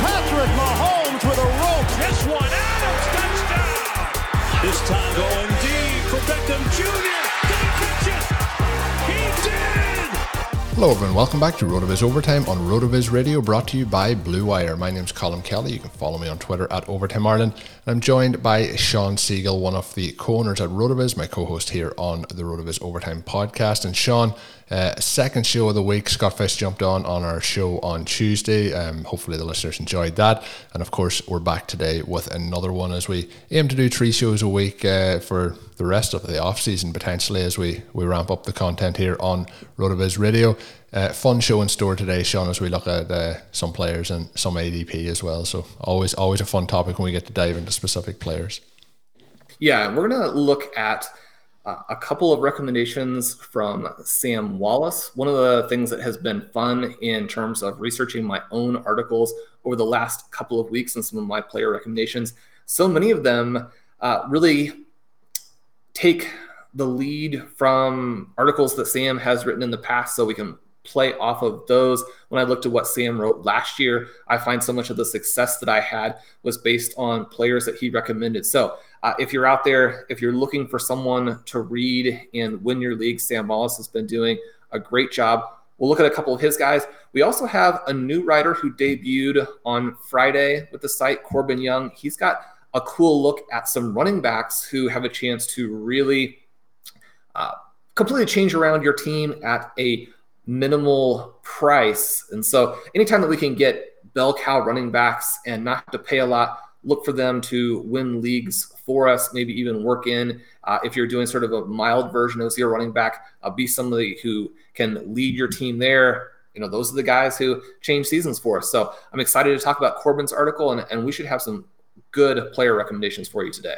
Patrick Mahomes with a rope. This one, Adams, touchdown. This time going deep for Beckham Jr. Did he catch it? He did. Hello everyone, welcome back to RotoViz Overtime on RotoViz Radio, brought to you by Blue Wire. My name's Colm Kelly. You can follow me on Twitter at Overtime Ireland. And I'm joined by Shawn Siegele, one of the co-owners at RotoViz, my co-host here on the RotoViz Overtime podcast. And Shawn, uh, second show of the week, Scott Fish jumped on on our show on Tuesday. Um, hopefully the listeners enjoyed that. And of course, we're back today with another one as we aim to do three shows a week uh, for the rest of the off season potentially as we, we ramp up the content here on RotoViz Radio. Uh, fun show in store today, Shawn, as we look at uh, some players and some ADP as well. So always always a fun topic when we get to dive into specific players. Yeah, we're gonna look at uh, a couple of recommendations from Sam Wallace. One of the things that has been fun in terms of researching my own articles over the last couple of weeks and some of my player recommendations, so many of them uh, really take the lead from articles that Sam has written in the past so we can play off of those. When I looked at what Sam wrote last year, I find so much of the success that I had was based on players that he recommended. So uh, if you're out there, if you're looking for someone to read and win your league, Sam Wallace has been doing a great job. We'll look at a couple of his guys. We also have a new writer who debuted on Friday with the site, Corbin Young. He's got a cool look at some running backs who have a chance to really uh, completely change around your team at a minimal price. And so, anytime that we can get bell cow running backs and not have to pay a lot, look for them to win leagues for us, maybe even work in. Uh, if you're doing sort of a mild version of zero running back, uh, be somebody who can lead your team there. You know, those are the guys who change seasons for us. So I'm excited to talk about Corbin's article, and, and we should have some good player recommendations for you today.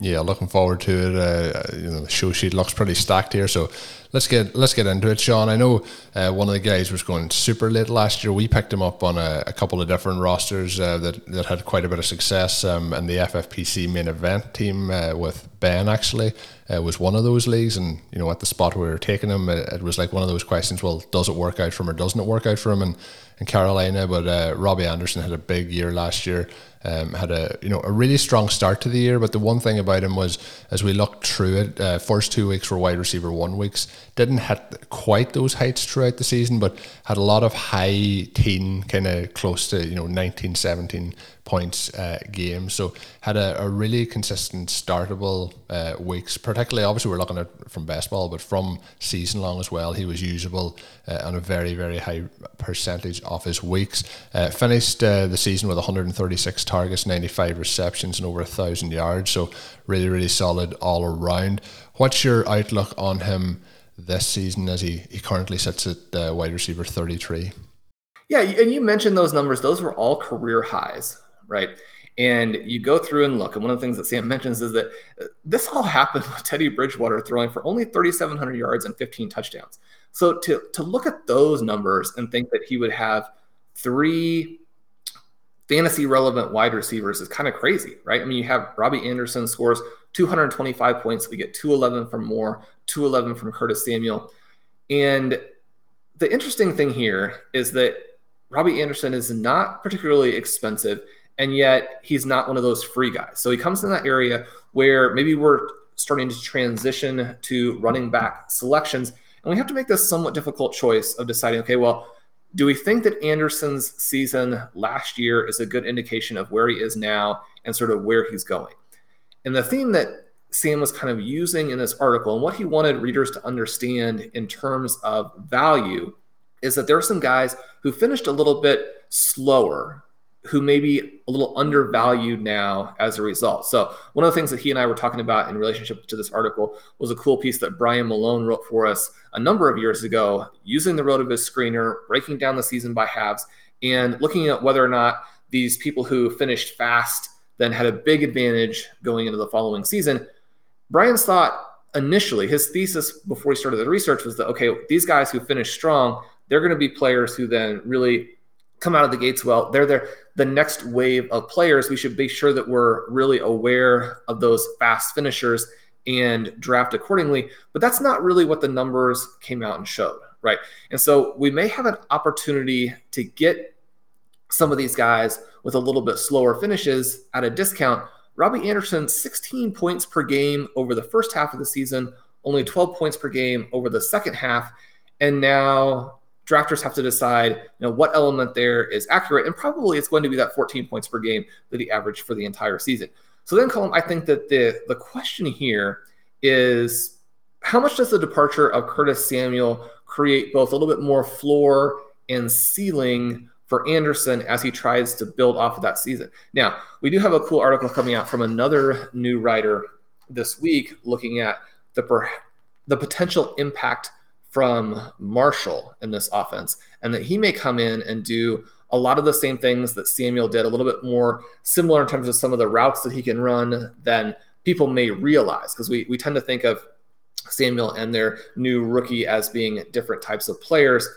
Yeah, looking forward to it. Uh, you know, the show sheet looks pretty stacked here, so let's get let's get into it, Shawn. I know uh, one of the guys was going super late last year. We picked him up on a, a couple of different rosters uh, that that had quite a bit of success, um, and the FFPC main event team uh, with Ben actually uh, was one of those leagues. And you know, at the spot where we were taking him, it, it, was like one of those questions: well, does it work out for him or doesn't it work out for him? And in Carolina, but uh, Robby Anderson had a big year last year. Um, had a you know a really strong start to the year, but the one thing about him was as we looked through it, uh, first two weeks were wide receiver one weeks, didn't hit quite those heights throughout the season, but had a lot of high teen kind of close to you know 19, 17 points uh, games. So had a, a really consistent startable uh, weeks. Particularly, obviously, we're looking at from best ball, but from season long as well. He was usable uh, on a very very high percentage of his weeks. Uh, finished uh, the season with 136 targets, 95 receptions, and over a thousand yards. So really really solid all around. What's your outlook on him? this season as he, he currently sits at uh, wide receiver 33. Yeah, and you mentioned those numbers; those were all career highs, right? And you go through and look, and one of the things that Sam mentions is that uh, this all happened with Teddy Bridgewater throwing for only 3,700 yards and 15 touchdowns. So to to look at those numbers and think that he would have three fantasy relevant wide receivers is kind of crazy, right? I mean, you have Robby Anderson scores 225 points. We get 211 from Moore, 211 from Curtis Samuel. And the interesting thing here is that Robby Anderson is not particularly expensive, and yet he's not one of those free guys. So he comes in that area where maybe we're starting to transition to running back selections. And we have to make this somewhat difficult choice of deciding, okay, well, do we think that Anderson's season last year is a good indication of where he is now and sort of where he's going? And the theme that Sam was kind of using in this article and what he wanted readers to understand in terms of value is that there are some guys who finished a little bit slower who may be a little undervalued now as a result. So, one of the things that he and I were talking about in relationship to this article was a cool piece that Brian Malone wrote for us a number of years ago, using the RotoViz screener, breaking down the season by halves, and looking at whether or not these people who finished fast then had a big advantage going into the following season. Brian's thought initially, his thesis before he started the research was that, okay, these guys who finished strong, they're going to be players who then really come out of the gates well. They're the, the next wave of players. We should be sure that we're really aware of those fast finishers and draft accordingly. But that's not really what the numbers came out and showed, right? And so we may have an opportunity to get some of these guys with a little bit slower finishes at a discount. Robby Anderson, 16 points per game over the first half of the season, only 12 points per game over the second half. And now drafters have to decide, you know, what element there is accurate, and probably it's going to be that 14 points per game that he averaged for the entire season. So then, Colm, I think that the the question here is how much does the departure of Curtis Samuel create both a little bit more floor and ceiling for Anderson as he tries to build off of that season? Now, we do have a cool article coming out from another new writer this week looking at the per- the potential impact from Marshall in this offense, and that he may come in and do a lot of the same things that Samuel did, a little bit more similar in terms of some of the routes that he can run than people may realize. Because we, we tend to think of Samuel and their new rookie as being different types of players.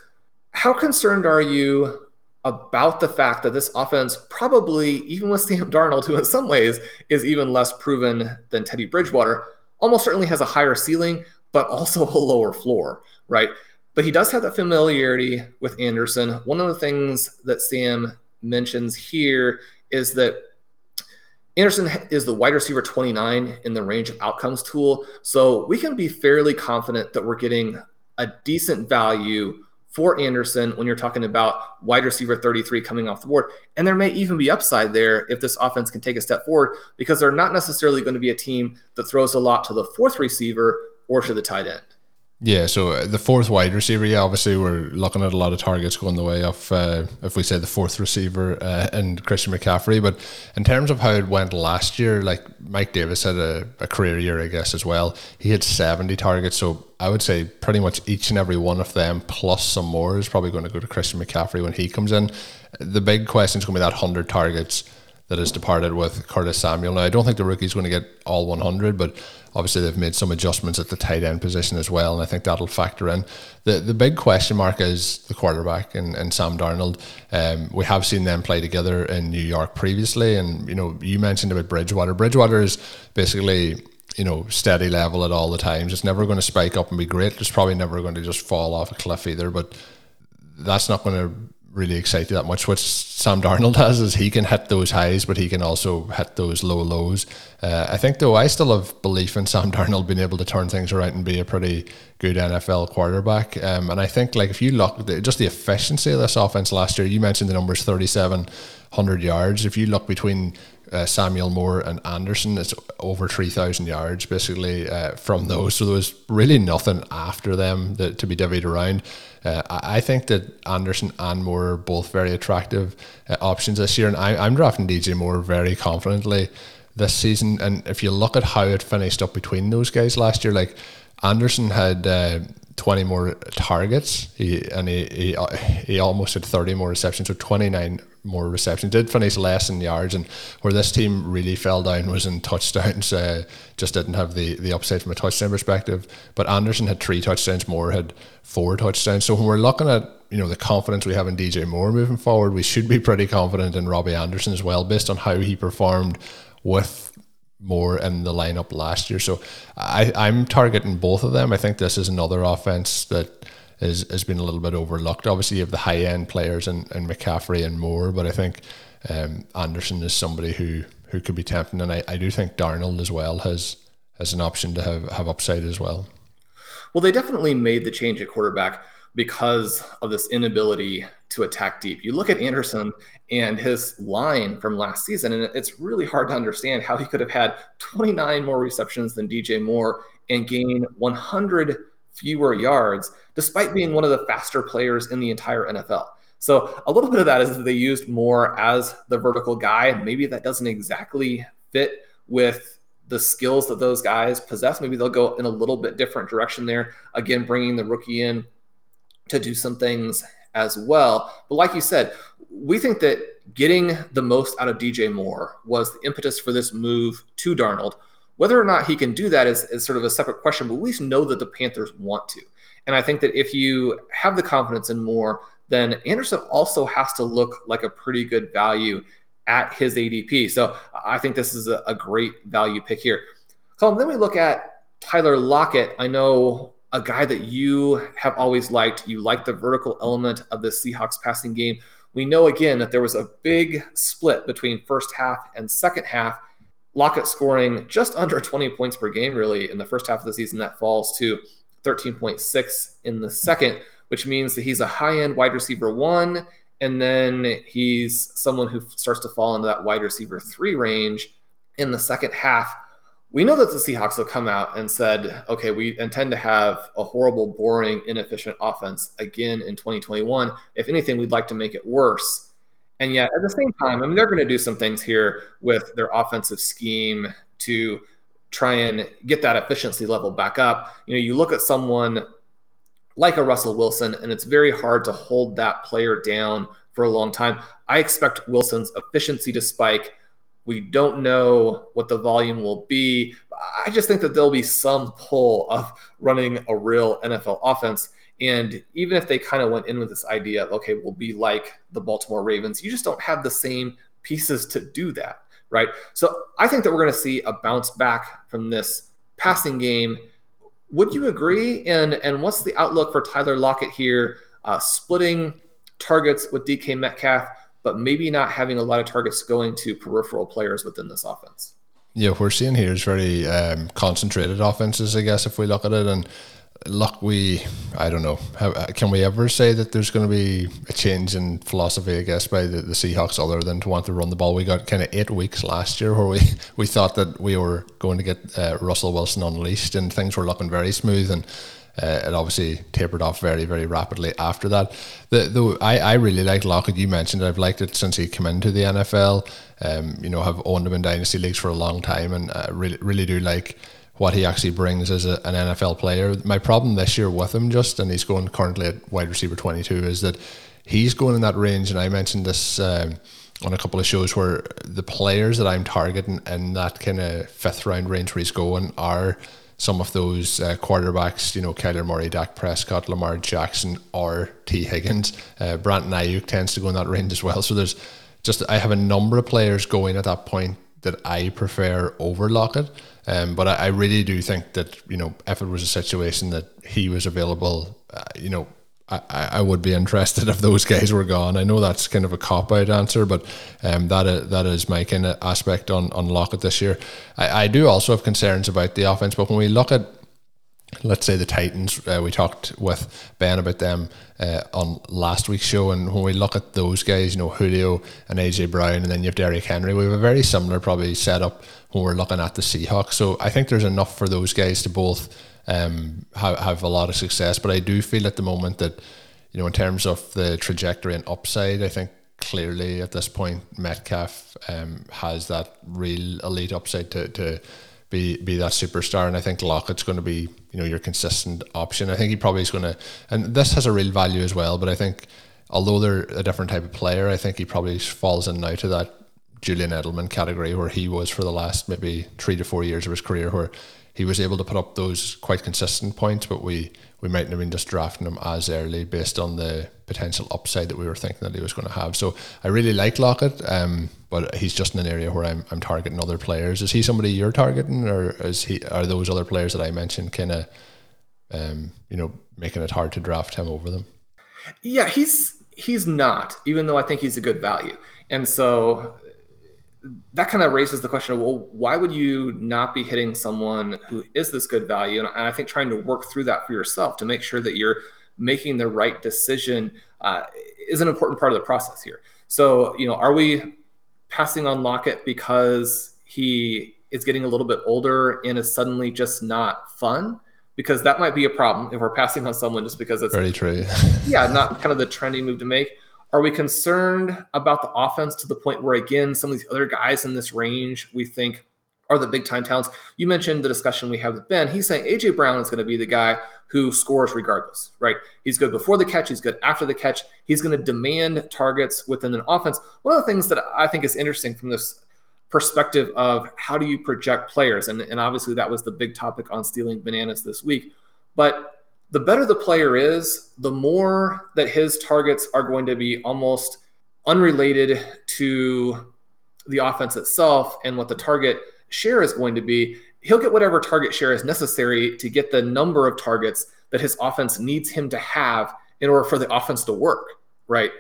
How concerned are you about the fact that this offense probably, even with Sam Darnold, who in some ways is even less proven than Teddy Bridgewater, almost certainly has a higher ceiling, but also a lower floor, right? But he does have that familiarity with Anderson. One of the things that Sam mentions here is that Anderson is the wide receiver 29 in the range of outcomes tool. So we can be fairly confident that we're getting a decent value for Anderson when you're talking about wide receiver 33 coming off the board. And there may even be upside there if this offense can take a step forward because they're not necessarily going to be a team that throws a lot to the fourth receiver or to the tight end. Yeah, so uh, the fourth wide receiver, yeah, obviously we're looking at a lot of targets going the way of, uh, if we say the fourth receiver uh, and Christian McCaffrey. But in terms of how it went last year, like Mike Davis had a, a career year, I guess, as well. He had 70 targets. So I would say pretty much each and every one of them, plus some more, is probably going to go to Christian McCaffrey when he comes in. The big question is going to be that 100 targets that has departed with Curtis Samuel. Now, I don't think the rookie's going to get all 100, but obviously they've made some adjustments at the tight end position as well, and I think that'll factor in. The the big question mark is the quarterback and, and Sam Darnold. Um, we have seen them play together in New York previously, and you know you mentioned about Bridgewater. Bridgewater is basically you know steady level at all the times. It's never going to spike up and be great. It's probably never going to just fall off a cliff either, but that's not going to really excite you that much. What Sam Darnold has is he can hit those highs, but he can also hit those low lows. Uh, I think, though, I still have belief in Sam Darnold being able to turn things around and be a pretty good NFL quarterback. Um, and I think, like, if you look just the efficiency of this offense last year, you mentioned the numbers 3,700 yards. If you look between uh, Samuel Moore and Anderson. It's over 3,000 yards basically uh, from those. So there was really nothing after them that, to be divvied around. Uh, I think that Anderson and Moore are both very attractive uh, options this year. And I, I'm drafting DJ Moore very confidently this season. And if you look at how it finished up between those guys last year, like Anderson had uh, 20 more targets. He and he, he he almost had 30 more receptions, so 29 more receptions. Did finish less in yards, and where this team really fell down was in touchdowns. Uh, just didn't have the the upside from a touchdown perspective. But Anderson had three touchdowns, Moore had four touchdowns. So when we're looking at you know the confidence we have in DJ Moore moving forward, we should be pretty confident in Robby Anderson as well, based on how he performed with Moore in the lineup last year. So I, I'm targeting both of them. I think this is another offense that is, has been a little bit overlooked. Obviously, you have the high end players and, and McCaffrey and Moore, but I think um, Anderson is somebody who, who could be tempting. And I, I do think Darnold as well has has an option to have, have upside as well. Well, they definitely made the change at quarterback because of this inability to attack deep. You look at Anderson and his line from last season, and it's really hard to understand how he could have had 29 more receptions than DJ Moore and gain 100 fewer yards, despite being one of the faster players in the entire NFL. So a little bit of that is that they used Moore as the vertical guy. Maybe that doesn't exactly fit with the skills that those guys possess. Maybe they'll go in a little bit different direction there. Again, bringing the rookie in to do some things as well. But like you said, we think that getting the most out of DJ Moore was the impetus for this move to Darnold. Whether or not he can do that is, is sort of a separate question, but at least know that the Panthers want to. And I think that if you have the confidence in Moore, then Anderson also has to look like a pretty good value at his ADP. So I think this is a, a great value pick here. So then we look at Tyler Lockett. I know a guy that you have always liked. You like the vertical element of the Seahawks passing game. We know again that there was a big split between first half and second half. Lockett scoring just under 20 points per game, really, in the first half of the season. That falls to 13.6 in the second, which means that he's a high end wide receiver one. And then he's someone who starts to fall into that wide receiver three range in the second half we know that the Seahawks have come out and said, okay, we intend to have a horrible, boring, inefficient offense again in 2021. If anything, we'd like to make it worse. And yet, at the same time, I mean, they're going to do some things here with their offensive scheme to try and get that efficiency level back up. You know, you look at someone like a Russell Wilson, and it's very hard to hold that player down for a long time. I expect Wilson's efficiency to spike we don't know what the volume will be. I just think that there'll be some pull of running a real NFL offense. And even if they kind of went in with this idea of, okay, we'll be like the Baltimore Ravens, you just don't have the same pieces to do that, right? So I think that we're going to see a bounce back from this passing game. Would you agree? And and what's the outlook for Tyler Lockett here, uh, splitting targets with DK Metcalf? But maybe not having a lot of targets going to peripheral players within this offense. Yeah, we're seeing here is very um, concentrated offenses, I guess, if we look at it. And look, we, I don't know, how, can we ever say that there's going to be a change in philosophy, I guess, by the, the Seahawks other than to want to run the ball? We got kind of eight weeks last year where we, we thought that we were going to get uh, Russell Wilson unleashed and things were looking very smooth. And uh, it obviously tapered off very, very rapidly after that. The, the I, I really like Lockett. You mentioned it. I've liked it since he came into the NFL. Um, you know, have owned him in dynasty leagues for a long time, and I really, really do like what he actually brings as a, an NFL player. My problem this year with him, just and he's going currently at wide receiver twenty two, is that he's going in that range. And I mentioned this. Um, on a couple of shows where the players that I'm targeting in that kind of fifth round range where he's going are some of those uh, quarterbacks, you know, Kyler Murray, Dak Prescott, Lamar Jackson, or Tee Higgins. Uh, Brandon Aiyuk tends to go in that range as well. So there's just, I have a number of players going at that point that I prefer over Lockett. Um, but I, I, really do think that, you know, if it was a situation that he was available, uh, you know, I, I would be interested if those guys were gone. I know that's kind of a cop out answer, but um, that is, that is my kind of aspect on, on Lockett this year. I, I do also have concerns about the offense, but when we look at let's say the Titans, uh, we talked with Ben about them uh, on last week's show, and when we look at those guys, you know Julio and AJ Brown, and then you have Derrick Henry, we have a very similar probably setup when we're looking at the Seahawks. So I think there's enough for those guys to both um, have, have a lot of success. But I do feel at the moment that, you know, in terms of the trajectory and upside, I think clearly at this point Metcalf um, has that real elite upside to, to be be that superstar. And I think Lockett's going to be you know your consistent option. I think he probably is going to, and this has a real value as well. But I think although they're a different type of player, I think he probably falls in now to that Julian Edelman category where he was for the last maybe three to four years of his career, where he was able to put up those quite consistent points, but we we mightn't have been just drafting him as early based on the potential upside that we were thinking that he was going to have. So I really like Lockett, um, but he's just in an area where I'm, I'm targeting other players. Is he somebody you're targeting, or is he are those other players that I mentioned kind of, um, you know, making it hard to draft him over them? Yeah, he's he's not, even though I think he's a good value. And so that kind of raises the question of, well, why would you not be hitting someone who is this good value? And I think trying to work through that for yourself to make sure that you're making the right decision uh, is an important part of the process here. So, you know, are we passing on Lockett because he is getting a little bit older and is suddenly just not fun? Because that might be a problem if we're passing on someone just because it's very true. yeah, not kind of the trendy move to make. Are we concerned about the offense to the point where, again, some of these other guys in this range we think are the big time talents? You mentioned the discussion we have with Ben. He's saying AJ Brown is going to be the guy who scores regardless, right? He's good before the catch, he's good after the catch. He's going to demand targets within an offense. One of the things that I think is interesting from this perspective of how do you project players, and, and obviously that was the big topic on stealing bananas this week. But the better the player is, the more that his targets are going to be almost unrelated to the offense itself and what the target share is going to be. He'll get whatever target share is necessary to get the number of targets that his offense needs him to have in order for the offense to work, right?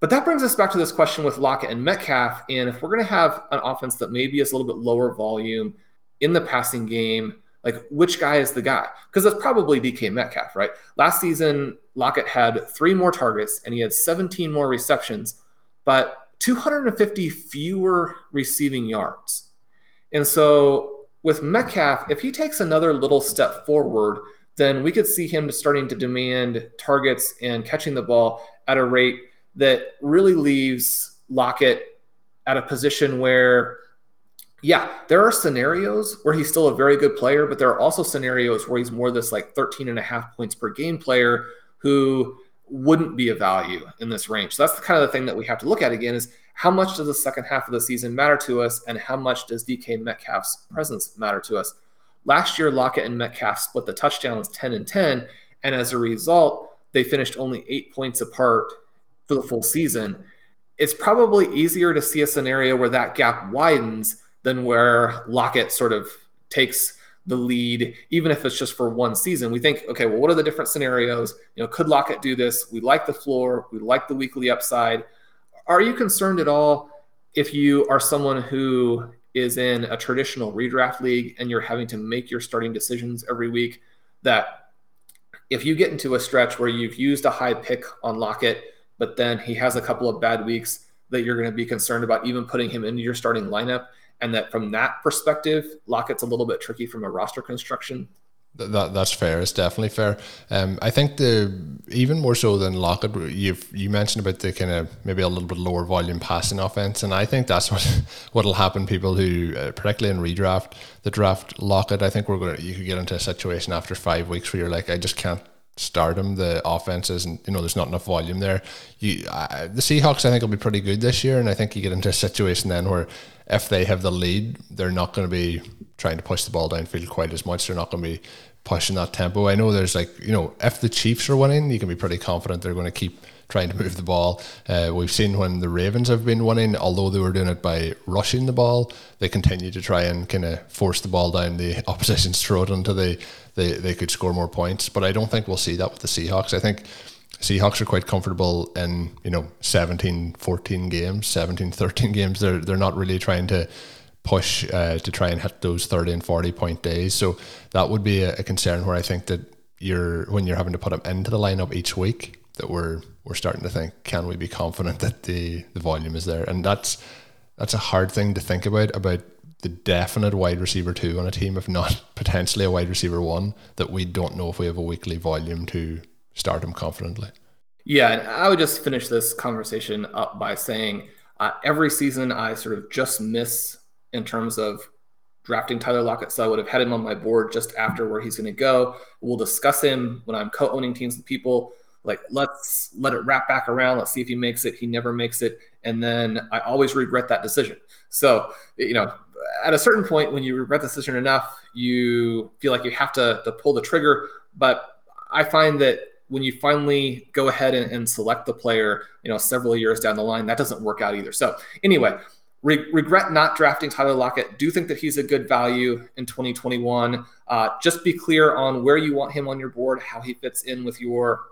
But that brings us back to this question with Lockett and Metcalf. And if we're going to have an offense that maybe is a little bit lower volume in the passing game, like, which guy is the guy? Because it's probably DK Metcalf, right? Last season, Lockett had three more targets and he had 17 more receptions, but 250 fewer receiving yards. And so with Metcalf, if he takes another little step forward, then we could see him starting to demand targets and catching the ball at a rate that really leaves Lockett at a position where yeah, there are scenarios where he's still a very good player, but there are also scenarios where he's more this like 13 and a half points per game player who wouldn't be a value in this range. So that's the kind of the thing that we have to look at again is how much does the second half of the season matter to us and how much does DK Metcalf's presence matter to us? Last year, Lockett and Metcalf split the touchdowns 10 and 10. And as a result, they finished only eight points apart for the full season. It's probably easier to see a scenario where that gap widens than where Lockett sort of takes the lead, even if it's just for one season. We think, okay, well, what are the different scenarios? You know, could Lockett do this? We like the floor, we like the weekly upside. Are you concerned at all if you are someone who is in a traditional redraft league and you're having to make your starting decisions every week that if you get into a stretch where you've used a high pick on Lockett, but then he has a couple of bad weeks that you're going to be concerned about even putting him into your starting lineup and that from that perspective, Lockett's a little bit tricky from a roster construction. That that's fair. It's definitely fair. Um, I think the even more so than Lockett, you've you mentioned about the kind of maybe a little bit lower volume passing offense, and I think that's what what'll happen. People who, uh, particularly in redraft, the draft Lockett, I think we're going to you could get into a situation after five weeks where you're like, I just can't start him. The offense isn't, you know, there's not enough volume there. You, uh, the Seahawks, I think, will be pretty good this year, and I think you get into a situation then where if they have the lead, they're not going to be trying to push the ball downfield quite as much. They're not going to be pushing that tempo. I know there's like, you know, if the Chiefs are winning, you can be pretty confident they're going to keep trying to move the ball. Uh, we've seen when the Ravens have been winning, although they were doing it by rushing the ball, they continue to try and kind of force the ball down the opposition's throat until they, they, they could score more points. But I don't think we'll see that with the Seahawks. I think Seahawks are quite comfortable in, you know, 17, 14 games, 17, 13 games. They're, they're not really trying to push uh, to try and hit those 30 and 40 point days. So that would be a, a, concern where I think that you're, when you're having to put them into the lineup each week, that we're, we're starting to think, can we be confident that the, the volume is there? And that's, that's a hard thing to think about, about the definite wide receiver two on a team, if not potentially a wide receiver one, that we don't know if we have a weekly volume to start him confidently. Yeah, and I would just finish this conversation up by saying uh, every season I sort of just miss in terms of drafting Tyler Lockett, so I would have had him on my board just after where he's going to go. We'll discuss him when I'm co-owning teams with people. Like, let's let it wrap back around. Let's see if he makes it. He never makes it, and then I always regret that decision. So, you know, at a certain point, when you regret the decision enough, you feel like you have to, to pull the trigger. But I find that when you finally go ahead and, and, select the player, you know, several years down the line, that doesn't work out either. So anyway, re- regret not drafting Tyler Lockett. Do think that he's a good value in 2021. Uh, just be clear on where you want him on your board, how he fits in with your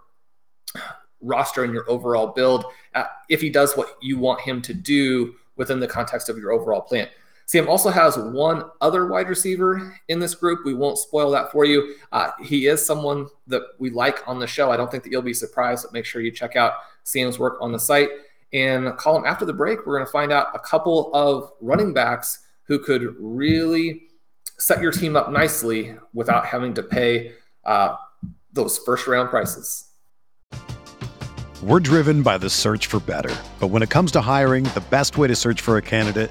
roster and your overall build. Uh, if he does what you want him to do within the context of your overall plan. Sam also has one other wide receiver in this group. We won't spoil that for you. Uh, he is someone that we like on the show. I don't think that you'll be surprised, but make sure you check out Sam's work on the site. And Colm after the break, we're going to find out a couple of running backs who could really set your team up nicely without having to pay uh, those first round prices. We're driven by the search for better. But when it comes to hiring, the best way to search for a candidate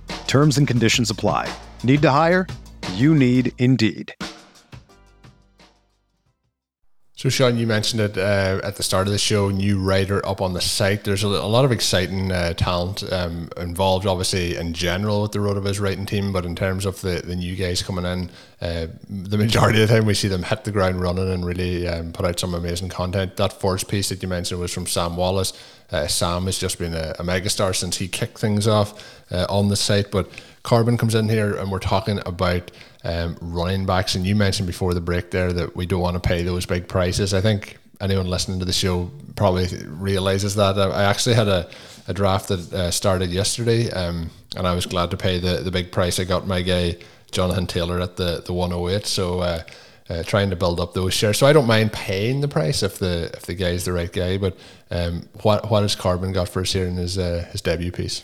Terms and conditions apply. Need to hire? You need Indeed. So, Shawn, you mentioned it uh, at the start of the show. New writer up on the site. There's a, a lot of exciting uh, talent um, involved, obviously in general with the RotoViz writing team, but in terms of the, the new guys coming in, uh, the majority of the time we see them hit the ground running and really um, put out some amazing content. That first piece that you mentioned was from Sam Wallace. Uh, Sam has just been a, a megastar since he kicked things off uh, on the site. But Corbin comes in here and we're talking about um, running backs. And you mentioned before the break there that we don't want to pay those big prices. I think anyone listening to the show probably realizes that. I, actually had a, a draft that uh, started yesterday um, and I was glad to pay the, the big price. I got my guy Jonathan Taylor at the, the 108. So, uh, uh, trying to build up those shares. So I don't mind paying the price if the if the guy's the right guy. But um, what what has Corbin got for us here in his uh, his debut piece?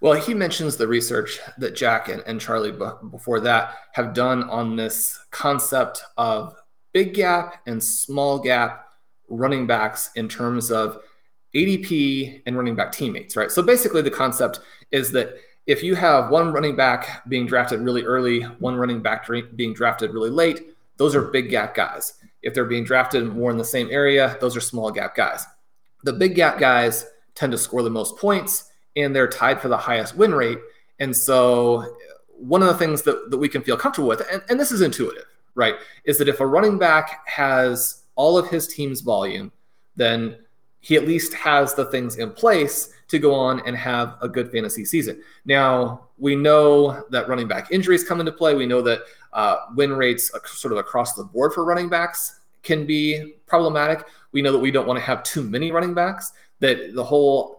Well, he mentions the research that Jack and, and Charlie before that have done on this concept of big gap and small gap running backs in terms of ADP and running back teammates, right? So basically, the concept is that if you have one running back being drafted really early, one running back being drafted really late, those are big gap guys. If they're being drafted more in the same area, those are small gap guys. The big gap guys tend to score the most points and they're tied for the highest win rate. And so, one of the things that, that we can feel comfortable with, and, and this is intuitive, right, is that if a running back has all of his team's volume, then he at least has the things in place to go on and have a good fantasy season. Now, we know that running back injuries come into play. We know that uh, win rates sort of across the board for running backs can be problematic. We know that we don't want to have too many running backs, that the whole,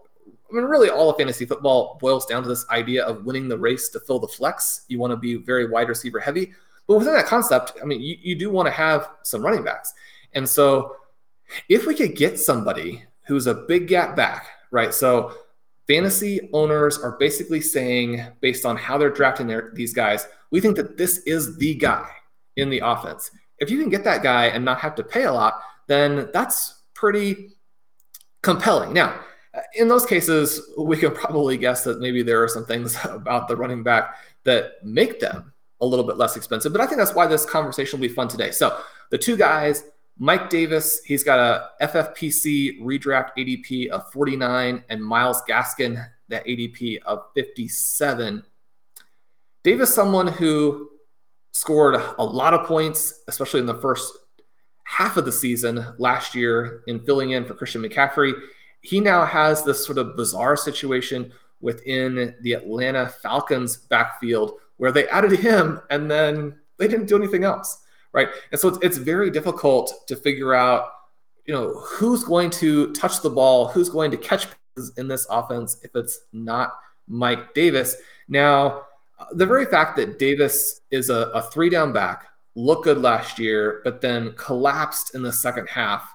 I mean, really all of fantasy football boils down to this idea of winning the race to fill the flex. You want to be very wide receiver heavy. But within that concept, I mean, you, you do want to have some running backs. And so if we could get somebody who's a big gap back, right? So fantasy owners are basically saying, based on how they're drafting their, these guys, we think that this is the guy in the offense. If you can get that guy and not have to pay a lot, then that's pretty compelling. Now, in those cases, we can probably guess that maybe there are some things about the running back that make them a little bit less expensive. But I think that's why this conversation will be fun today. So, the two guys Mike Davis, he's got a FFPC redraft ADP of 49, and Myles Gaskin, that ADP of 57. Davis, someone who scored a lot of points, especially in the first half of the season last year in filling in for Christian McCaffrey. He now has this sort of bizarre situation within the Atlanta Falcons backfield where they added him and then they didn't do anything else, right? And so it's, it's very difficult to figure out, you know, who's going to touch the ball, who's going to catch in this offense if it's not Mike Davis. Now, the very fact that Davis is a, a three down back, looked good last year, but then collapsed in the second half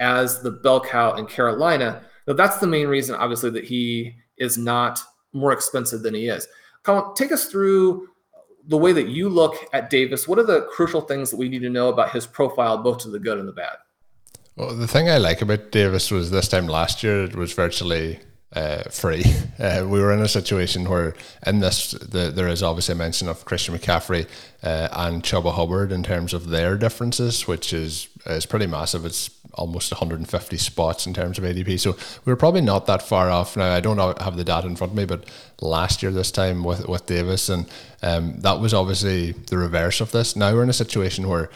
as the bell cow in Carolina. Now, that's the main reason, obviously, that he is not more expensive than he is. Colm, take us through the way that you look at Davis. What are the crucial things that we need to know about his profile, both to the good and the bad? Well, the thing I like about Davis was this time last year, it was virtually uh, free. Uh, we were in a situation where, in this, the, there is obviously a mention of Christian McCaffrey uh, and Chuba Hubbard in terms of their differences, which is is pretty massive. It's almost 150 spots in terms of ADP. So we are probably not that far off. Now I don't have the data in front of me, but last year this time with with Davis, and um, that was obviously the reverse of this. Now we're in a situation where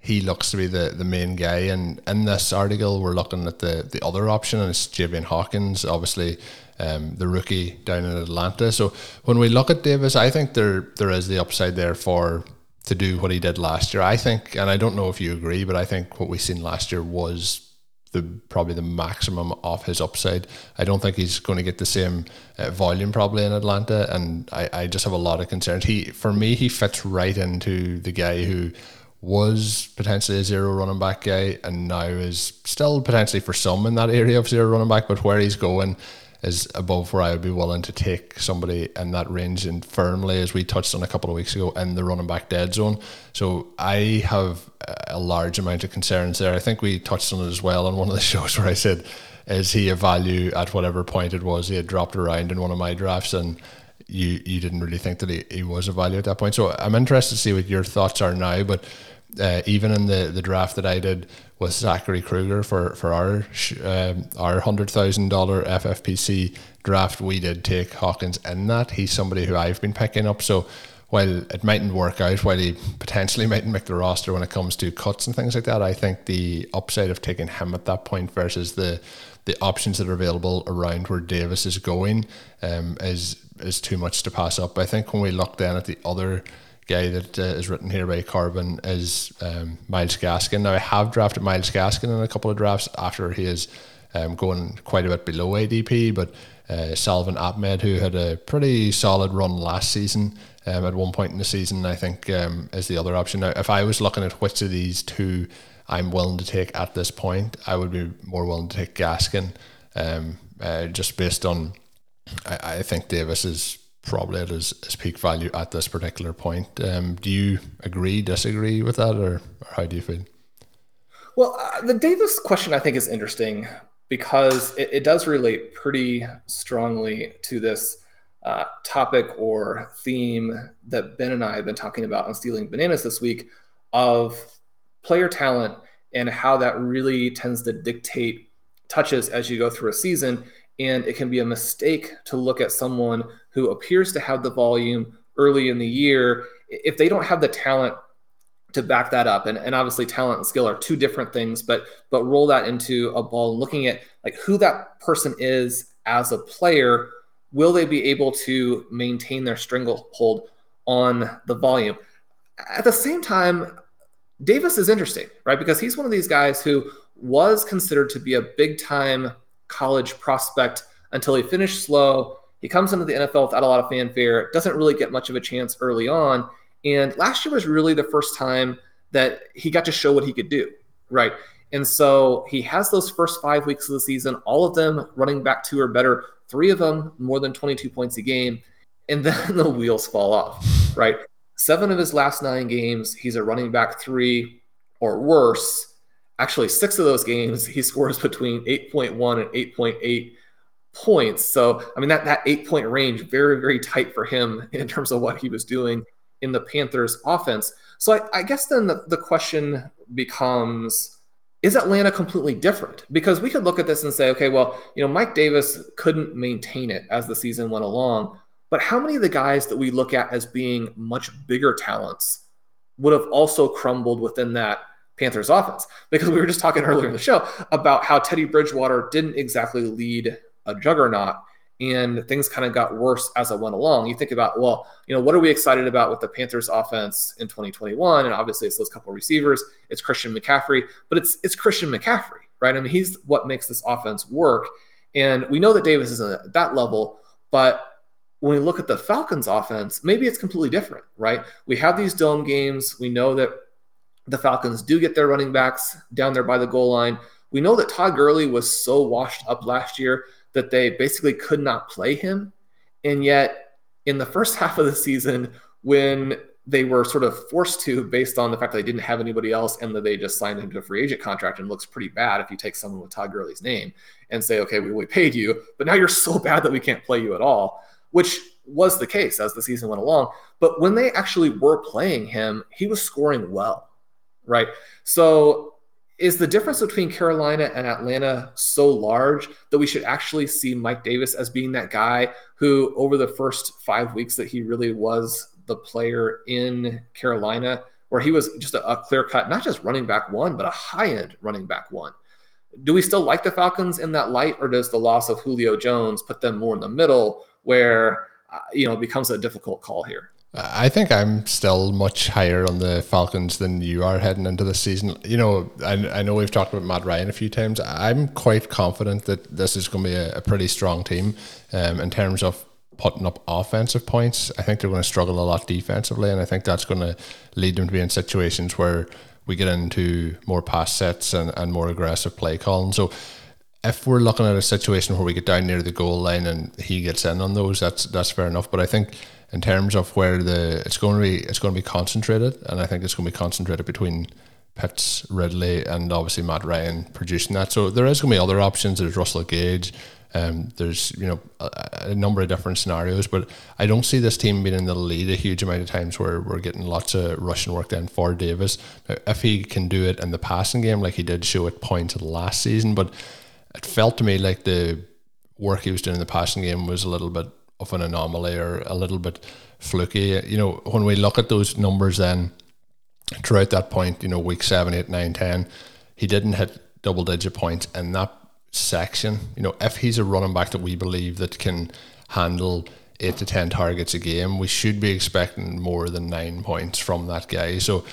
he looks to be the, the main guy. And in this article, we're looking at the, the other option, and it's Javian Hawkins, obviously um, the rookie down in Atlanta. So when we look at Davis, I think there there is the upside there for to do what he did last year. I think, and I don't know if you agree, but I think what we seen last year was the probably the maximum of his upside. I don't think he's going to get the same uh, volume probably in Atlanta, and I, I just have a lot of concerns. He for me he fits right into the guy who was potentially a zero running back guy and now is still potentially for some in that area of zero running back, but where he's going is above where I would be willing to take somebody in that range and firmly, as we touched on a couple of weeks ago, in the running back dead zone. So I have a large amount of concerns there. I think we touched on it as well on one of the shows where I said, is he a value at whatever point it was he had dropped around in one of my drafts and you you didn't really think that he, he was a value at that point. So I'm interested to see what your thoughts are now. But uh, even in the, the draft that I did with Zachary Kruger for for our um, our hundred thousand dollar FFPC draft, we did take Hawkins in that. He's somebody who I've been picking up. So while it mightn't work out, while he potentially mightn't make the roster when it comes to cuts and things like that, I think the upside of taking him at that point versus the the options that are available around where Davis is going um, is is too much to pass up. I think when we look then at the other guy that uh, is written here by Corbin is um, Myles Gaskin. Now I have drafted Myles Gaskin in a couple of drafts after he is um, going quite a bit below ADP, but uh, Salvon Ahmed, who had a pretty solid run last season um, at one point in the season, I think um, is the other option. Now, if I was looking at which of these two I'm willing to take at this point, I would be more willing to take Gaskin, um, uh, just based on I, I think Davis is probably at his, his peak value at this particular point. Um, do you agree, disagree with that, or, or how do you feel? Well, uh, the Davis question I think is interesting because it, it does relate pretty strongly to this uh, topic or theme that Ben and I have been talking about on Stealing Bananas this week of player talent and how that really tends to dictate touches as you go through a season. And it can be a mistake to look at someone who appears to have the volume early in the year if they don't have the talent to back that up and, and obviously talent and skill are two different things but but roll that into a ball looking at like who that person is as a player will they be able to maintain their stranglehold on the volume at the same time davis is interesting right because he's one of these guys who was considered to be a big time college prospect until he finished slow. He comes into the NFL without a lot of fanfare, doesn't really get much of a chance early on. And last year was really the first time that he got to show what he could do, right? And so he has those first five weeks of the season, all of them running back two or better, three of them more than 22 points a game. And then the wheels fall off, right? Seven of his last nine games, he's a running back three or worse actually six of those games he scores between 8.1 and 8.8 points. So i mean that that eight point range very very tight for him in terms of what he was doing in the panthers offense. So i, I guess then the, the question becomes is atlanta completely different? Because we could look at this and say okay well you know mike davis couldn't maintain it as the season went along but how many of the guys that we look at as being much bigger talents would have also crumbled within that Panthers offense. Because we were just talking earlier in the show about how Teddy Bridgewater didn't exactly lead a juggernaut and things kind of got worse as it went along. You think about, well, you know, what are we excited about with the Panthers offense in 2021? And obviously it's those couple receivers, it's Christian McCaffrey, but it's it's Christian McCaffrey, right? I mean, he's what makes this offense work. And we know that Davis isn't at that level, but when we look at the Falcons offense, maybe it's completely different, right? We have these dome games. We know that the Falcons do get their running backs down there by the goal line. We know that Todd Gurley was so washed up last year that they basically could not play him. And yet, in the first half of the season, when they were sort of forced to based on the fact that they didn't have anybody else and that they just signed him to a free agent contract and looks pretty bad if you take someone with Todd Gurley's name and say, okay, we only paid you, but now you're so bad that we can't play you at all, which was the case as the season went along. But when they actually were playing him, he was scoring well, right? So is the difference between Carolina and Atlanta so large that we should actually see Mike Davis as being that guy who, over the first five weeks that he really was the player in Carolina, where he was just a, a clear cut, not just running back one, but a high end running back one? Do we still like the Falcons in that light, or does the loss of Julio Jones put them more in the middle where, uh, you know, it becomes a difficult call here? I think I'm still much higher on the Falcons than you are heading into the season. You know, I, I know we've talked about Matt Ryan a few times. I'm quite confident that this is going to be a, a pretty strong team um, in terms of putting up offensive points. I think they're going to struggle a lot defensively, and I think that's going to lead them to be in situations where we get into more pass sets and, and more aggressive play calling. So if we're looking at a situation where we get down near the goal line and he gets in on those, that's that's fair enough. But I think in terms of where the it's going to be it's going to be concentrated, and I think it's going to be concentrated between Pitts, Ridley, and obviously Matt Ryan producing that. So there is going to be other options. There's Russell Gage. Um, there's you know a, a, number of different scenarios, but I don't see this team being in the lead a huge amount of times where we're getting lots of rushing work done for Davis. Now, if he can do it in the passing game like he did show at points last season, but it felt to me like the work he was doing in the passing game was a little bit of an anomaly or a little bit fluky. You know, when we look at those numbers then throughout that point, you know, week seven, eight, nine, ten, he didn't hit double digit points in that section. You know, if he's a running back that we believe that can handle eight to ten targets a game, we should be expecting more than nine points from that guy. So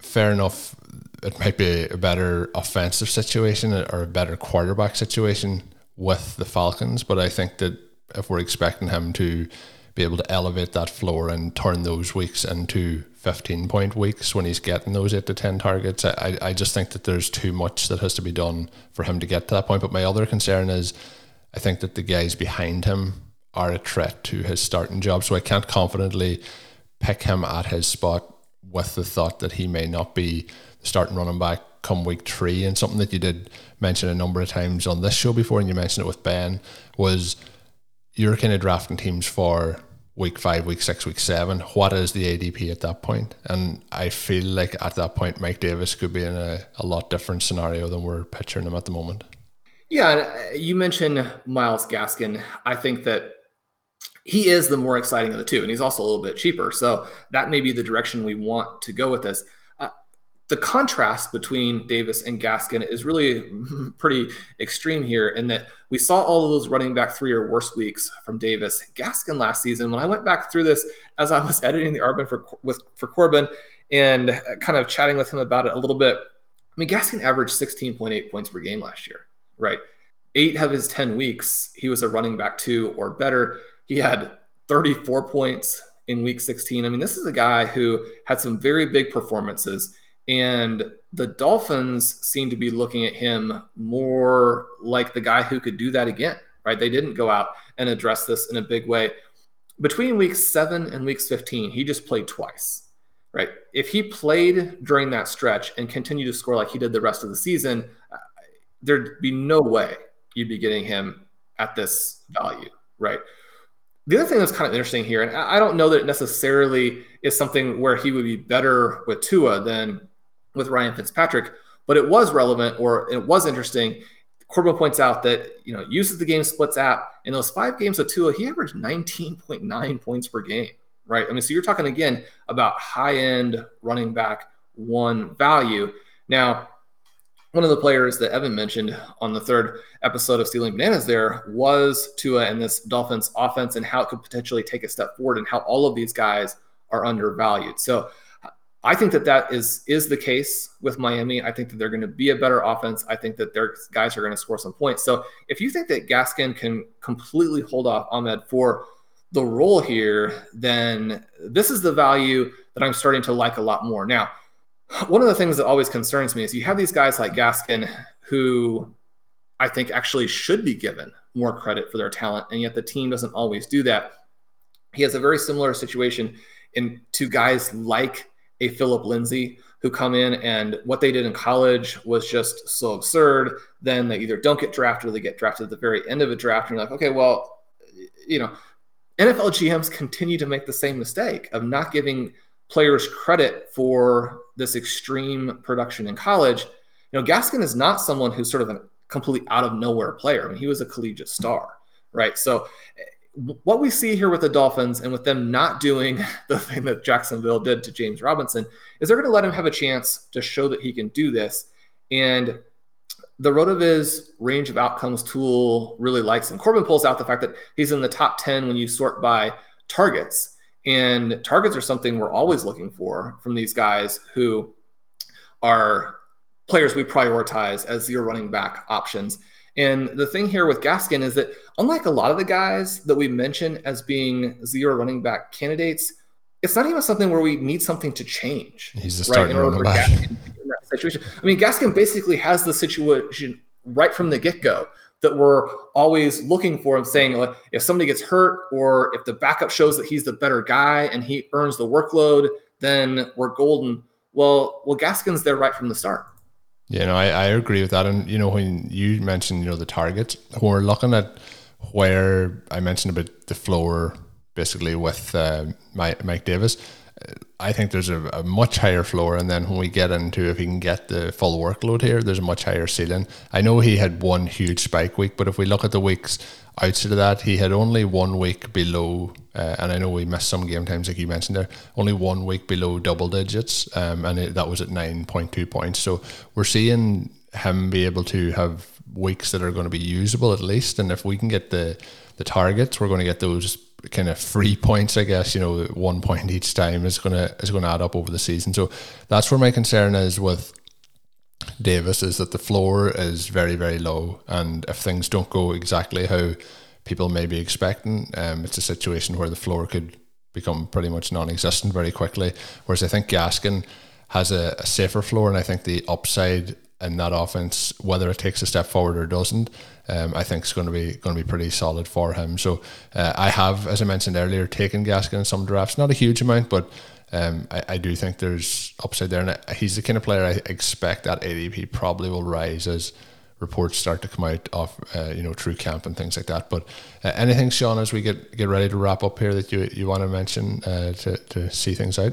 fair enough it might be a better offensive situation or a better quarterback situation with the Falcons, but I think that if we're expecting him to be able to elevate that floor and turn those weeks into 15 point weeks when he's getting those 8 to 10 targets, I, I just think that there's too much that has to be done for him to get to that point. But my other concern is I think that the guys behind him are a threat to his starting job. So I can't confidently pick him at his spot with the thought that he may not be starting running back come week three. And something that you did mention a number of times on this show before, and you mentioned it with Ben, was you're kind of drafting teams for week five, week six, week seven. What is the ADP at that point? And I feel like at that point, Mike Davis could be in a, a lot different scenario than we're picturing him at the moment. Yeah, uh, you mentioned Myles Gaskin. I think that he is the more exciting of the two, and he's also a little bit cheaper. So that may be the direction we want to go with this the contrast between Davis and Gaskin is really pretty extreme here in that we saw all of those running back three or worse weeks from Davis. Gaskin last season, when I went back through this as I was editing the Arbin for with for Corbin and kind of chatting with him about it a little bit. I mean, Gaskin averaged 16.8 points per game last year, right? Eight of his 10 weeks, he was a running back two or better. He had 34 points in week 16. I mean, this is a guy who had some very big performances and the Dolphins seem to be looking at him more like the guy who could do that again, right? They didn't go out and address this in a big way. Between weeks seven and weeks 15, he just played twice, right? If he played during that stretch and continued to score like he did the rest of the season, there'd be no way you'd be getting him at this value, right? The other thing that's kind of interesting here, and I don't know that it necessarily is something where he would be better with Tua than with Ryan Fitzpatrick, but it was relevant or it was interesting. Corbin points out that you know uses the game splits app in those five games of Tua, he averaged 19.9 points per game. right? I mean, so you're talking again about high end running back one value. Now, one of the players that Evan mentioned on the third episode of Stealing Bananas there was Tua and this Dolphins offense and how it could potentially take a step forward and how all of these guys are undervalued. So I think that that is is the case with Miami. I think that they're going to be a better offense. I think that their guys are going to score some points. So if you think that Gaskin can completely hold off Ahmed for the role here, then this is the value that I'm starting to like a lot more. Now, one of the things that always concerns me is you have these guys like Gaskin who I think actually should be given more credit for their talent, and yet the team doesn't always do that. He has a very similar situation in to guys like a Phillip Lindsay who come in and what they did in college was just so absurd. Then they either don't get drafted or they get drafted at the very end of a draft. And you're like, okay, well, you know, NFL GMs continue to make the same mistake of not giving players credit for this extreme production in college. You know, Gaskin is not someone who's sort of a complete out of nowhere player. I mean, he was a collegiate star, right? So what we see here with the Dolphins and with them not doing the thing that Jacksonville did to James Robinson is they're going to let him have a chance to show that he can do this. And the RotoViz range of outcomes tool really likes him. Corbin pulls out the fact that he's in the top 10 when you sort by targets. And targets are something we're always looking for from these guys who are players we prioritize as your running back options. And the thing here with Gaskin is that unlike a lot of the guys that we mention as being zero running back candidates, it's not even something where we need something to change. He's the starting right, running back. situation. I mean, Gaskin basically has the situation right from the get go that we're always looking for and saying like, if somebody gets hurt or if the backup shows that he's the better guy and he earns the workload, then we're golden. Well, well, Gaskin's there right from the start. Yeah, no, I, I agree with that. And you know, when you mentioned, you know, the targets, when we're looking at where I mentioned about the floor basically with uh, Mike, Mike Davis, I think there's a, a, much higher floor, and then when we get into if he can get the full workload here, there's a much higher ceiling. I know he had one huge spike week, but if we look at the weeks outside of that, he had only one week below, uh, and I know we missed some game times like you mentioned there, only one week below double digits, um, and it, that was at nine point two points. So we're seeing him be able to have weeks that are going to be usable at least, and if we can get the the targets, we're going to get those kind of free points, I guess, you know, one point each time is gonna is gonna add up over the season. So that's where my concern is with Davis is that the floor is very, very low and if things don't go exactly how people may be expecting, um, it's a situation where the floor could become pretty much non existent very quickly. Whereas I think Gaskin has a, a safer floor and I think the upside in that offense, whether it takes a step forward or doesn't, um, I think is going to be going to be pretty solid for him. So uh, I have, as I mentioned earlier, taken Gaskin in some drafts, not a huge amount, but um, I, I, do think there's upside there, and he's the kind of player I expect that ADP probably will rise as reports start to come out of uh, you know true camp and things like that. But uh, anything, Shawn, as we get get ready to wrap up here that you you want to mention uh, to to see things out.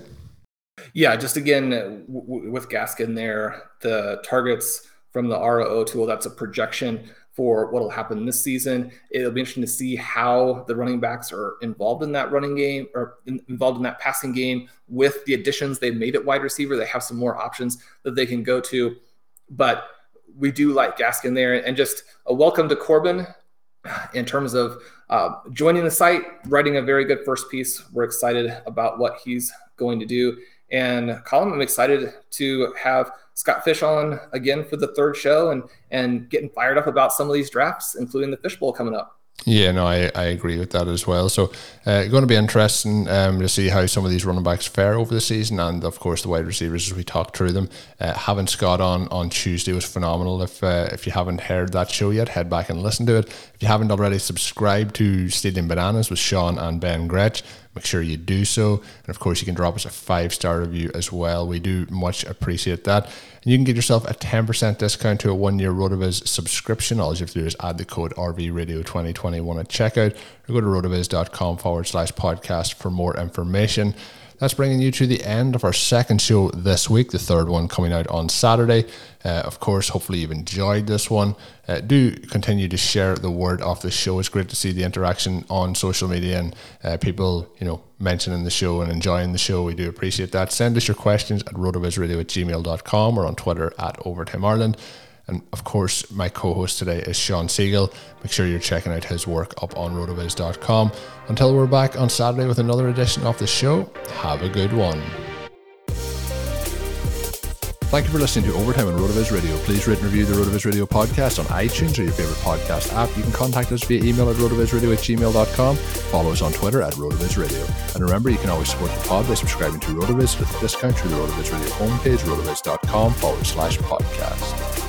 Yeah, just again w- with Gaskin there, the targets from the ROO tool, that's a projection for what will happen this season. It'll be interesting to see how the running backs are involved in that running game or in, involved in that passing game with the additions they've made at wide receiver. They have some more options that they can go to, but we do like Gaskin there and just a welcome to Corbin in terms of uh, joining the site, writing a very good first piece. We're excited about what he's going to do. And Colm, I'm excited to have Scott Fish on again for the third show and and getting fired up about some of these drafts, including the Fishbowl coming up. Yeah, no, I, I agree with that as well. So, uh, going to be interesting um, to see how some of these running backs fare over the season, and of course the wide receivers as we talk through them. Uh, having Scott on on Tuesday was phenomenal. If uh, if you haven't heard that show yet, head back and listen to it. If you haven't already subscribed to Stealing Bananas with Shawn and Ben Gretch, make sure you do so. And of course, you can drop us a five star review as well. We do much appreciate that. And you can get yourself a 10% discount to a one year RotoViz subscription. All you have to do is add the code RVRadio2021 at checkout or go to rotoviz.com forward slash podcast for more information. that's bringing you to the end of our second show this week, the third one coming out on Saturday. Uh, of course, hopefully you've enjoyed this one. Uh, do continue to share the word of the show. It's great to see the interaction on social media and uh, people, you know, mentioning the show and enjoying the show. We do appreciate that. Send us your questions at rotovizradio at gmail.com or on Twitter at Overtime Ireland. And of course, my co host today is Shawn Siegele. Make sure you're checking out his work up on rotoviz.com. Until we're back on Saturday with another edition of the show, have a good one. Thank you for listening to Overtime on Rotoviz Radio. Please rate and review the Rotoviz Radio podcast on iTunes or your favorite podcast app. You can contact us via email at rotovizradio at gmail.com. Follow us on Twitter at Rotoviz Radio. And remember, you can always support the pod by subscribing to Rotoviz with a discount through the Rotoviz Radio homepage, rotoviz.com forward slash podcast.